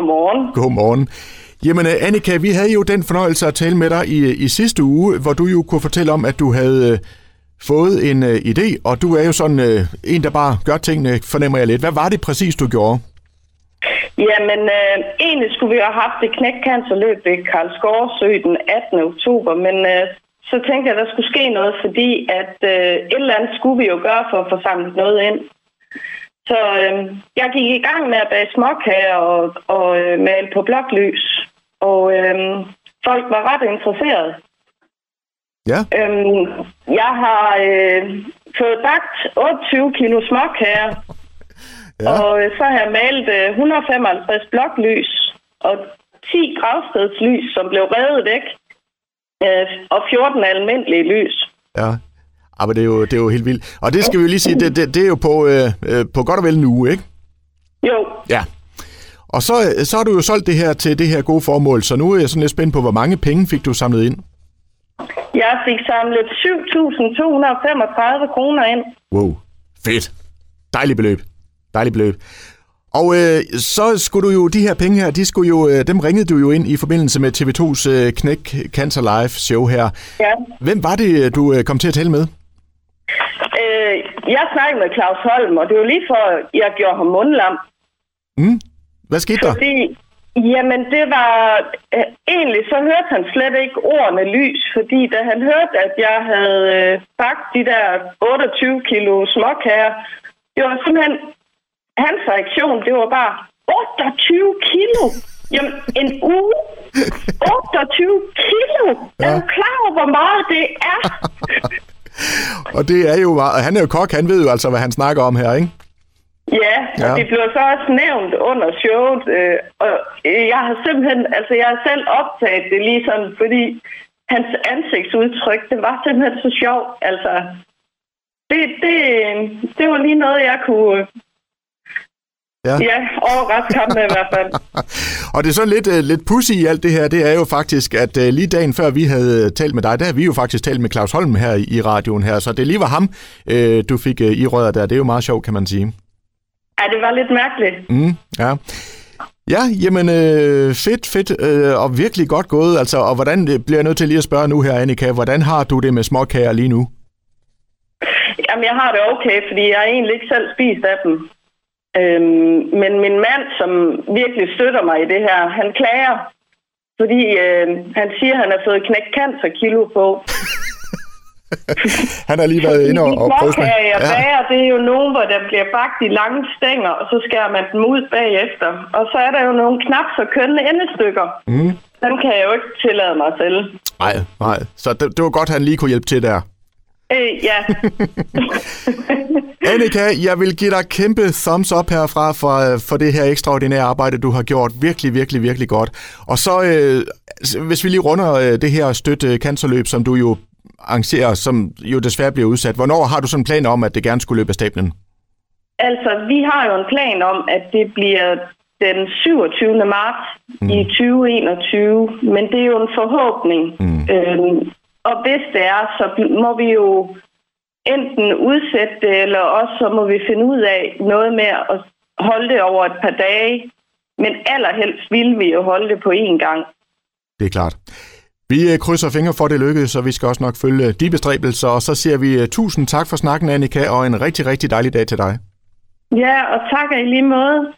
Godmorgen. Godmorgen. Jamen, øh, Annika, vi havde jo den fornøjelse at tale med dig i, i sidste uge, hvor du jo kunne fortælle om, at du havde øh, fået en uh, idé, og du er jo sådan uh, en, der bare gør tingene, fornemmer jeg lidt. Hvad var det præcis, du gjorde? Jamen, øh, egentlig skulle vi have haft det knækcancerløb ved Karl Skorsø den 18. oktober, men øh, så tænkte jeg, at der skulle ske noget, fordi at øh, et eller andet skulle vi jo gøre for at få samlet noget ind. Så øh, jeg gik i gang med at bage småkager og, og øh, male på bloklys, og øh, folk var ret interesserede. Ja. Øhm, jeg har øh, fået bagt 28 kilo småkager, Ja. og øh, så har jeg malet øh, 155 bloklys og 10 gravstedslys, som blev revet væk, øh, og 14 almindelige lys. Ja. Ja, men det er, jo, det er jo helt vildt. Og det skal vi jo lige sige, det, det, det er jo på, øh, øh, på godt og vel uge, ikke? Jo, Ja. Og så, øh, så har du jo solgt det her til det her gode formål, så nu er jeg sådan lidt spændt på, hvor mange penge fik du samlet ind? jeg fik samlet 7.235 kroner ind. Wow, fedt. Dejligt beløb. Dejligt beløb. Og øh, så skulle du jo, de her penge her, de skulle jo, øh, dem ringede du jo ind i forbindelse med TV2's øh, Knæk Cancer Live show her. Ja. Hvem var det, du øh, kom til at tale med? Øh, jeg snakkede med Claus Holm, og det var lige for, jeg gjorde ham mundlam. Mm? Hvad skete der? Fordi, jamen det var, øh, egentlig så hørte han slet ikke ordene lys, fordi da han hørte, at jeg havde øh, bagt de der 28 kilo småkager, det var simpelthen, hans reaktion, det var bare, 28 kilo? Jamen, en uge? 28 kilo? Ja. Er du klar over, hvor meget det er? Og det er jo, meget- han er jo kok, han ved jo altså, hvad han snakker om her, ikke? Ja, og Ja. det blev så også nævnt under showet, øh, og jeg har simpelthen, altså jeg har selv optaget det lige sådan, fordi hans ansigtsudtryk, det var simpelthen så sjovt, altså det, det, det var lige noget, jeg kunne, Ja. ja, overraske ham med i hvert fald. Og det er sådan lidt, uh, lidt pussy i alt det her, det er jo faktisk, at uh, lige dagen før vi havde talt med dig, der har vi jo faktisk talt med Claus Holm her i, radioen her, så det lige var ham, uh, du fik uh, i røret der. Det er jo meget sjovt, kan man sige. Ja, det var lidt mærkeligt. Mm, ja. Ja, jamen øh, fedt, fedt øh, og virkelig godt gået. Altså, og hvordan øh, bliver jeg nødt til lige at spørge nu her, Annika, hvordan har du det med småkager lige nu? Jamen, jeg har det okay, fordi jeg egentlig ikke selv spist af dem. Øhm, men min mand, som virkelig støtter mig i det her, han klager, fordi øh, han siger, at han har fået knækt cancer-kilo på. Han har lige været inde og, og prøvet småkager, jeg bager, det er jo nogen, hvor der bliver bagt i lange stænger, og så skærer man dem ud bagefter. Og så er der jo nogle knap så kønne endestykker. Mm. Den kan jeg jo ikke tillade mig selv. Nej, nej. Så det, det var godt, at han lige kunne hjælpe til der. Øh, ja. Annika, jeg vil give dig kæmpe thumbs up herfra for, for det her ekstraordinære arbejde, du har gjort. Virkelig, virkelig, virkelig godt. Og så, øh, hvis vi lige runder øh, det her støtte cancerløb, som du jo arrangerer, som jo desværre bliver udsat. Hvornår har du sådan en plan om, at det gerne skulle løbe af stablen? altså, vi har jo en plan om, at det bliver den 27. marts mm. i 2021, men det er jo en forhåbning. Mm. Øhm, og hvis det er, så må vi jo enten udsætte det, eller også så må vi finde ud af noget med at holde det over et par dage. Men allerhelst vil vi jo holde det på én gang. Det er klart. Vi øh, krydser fingre for, at det lykkedes, så vi skal også nok følge de bestræbelser. Og så siger vi øh, tusind tak for snakken, Annika, og en rigtig, rigtig dejlig dag til dig. Ja, og tak i lige måde.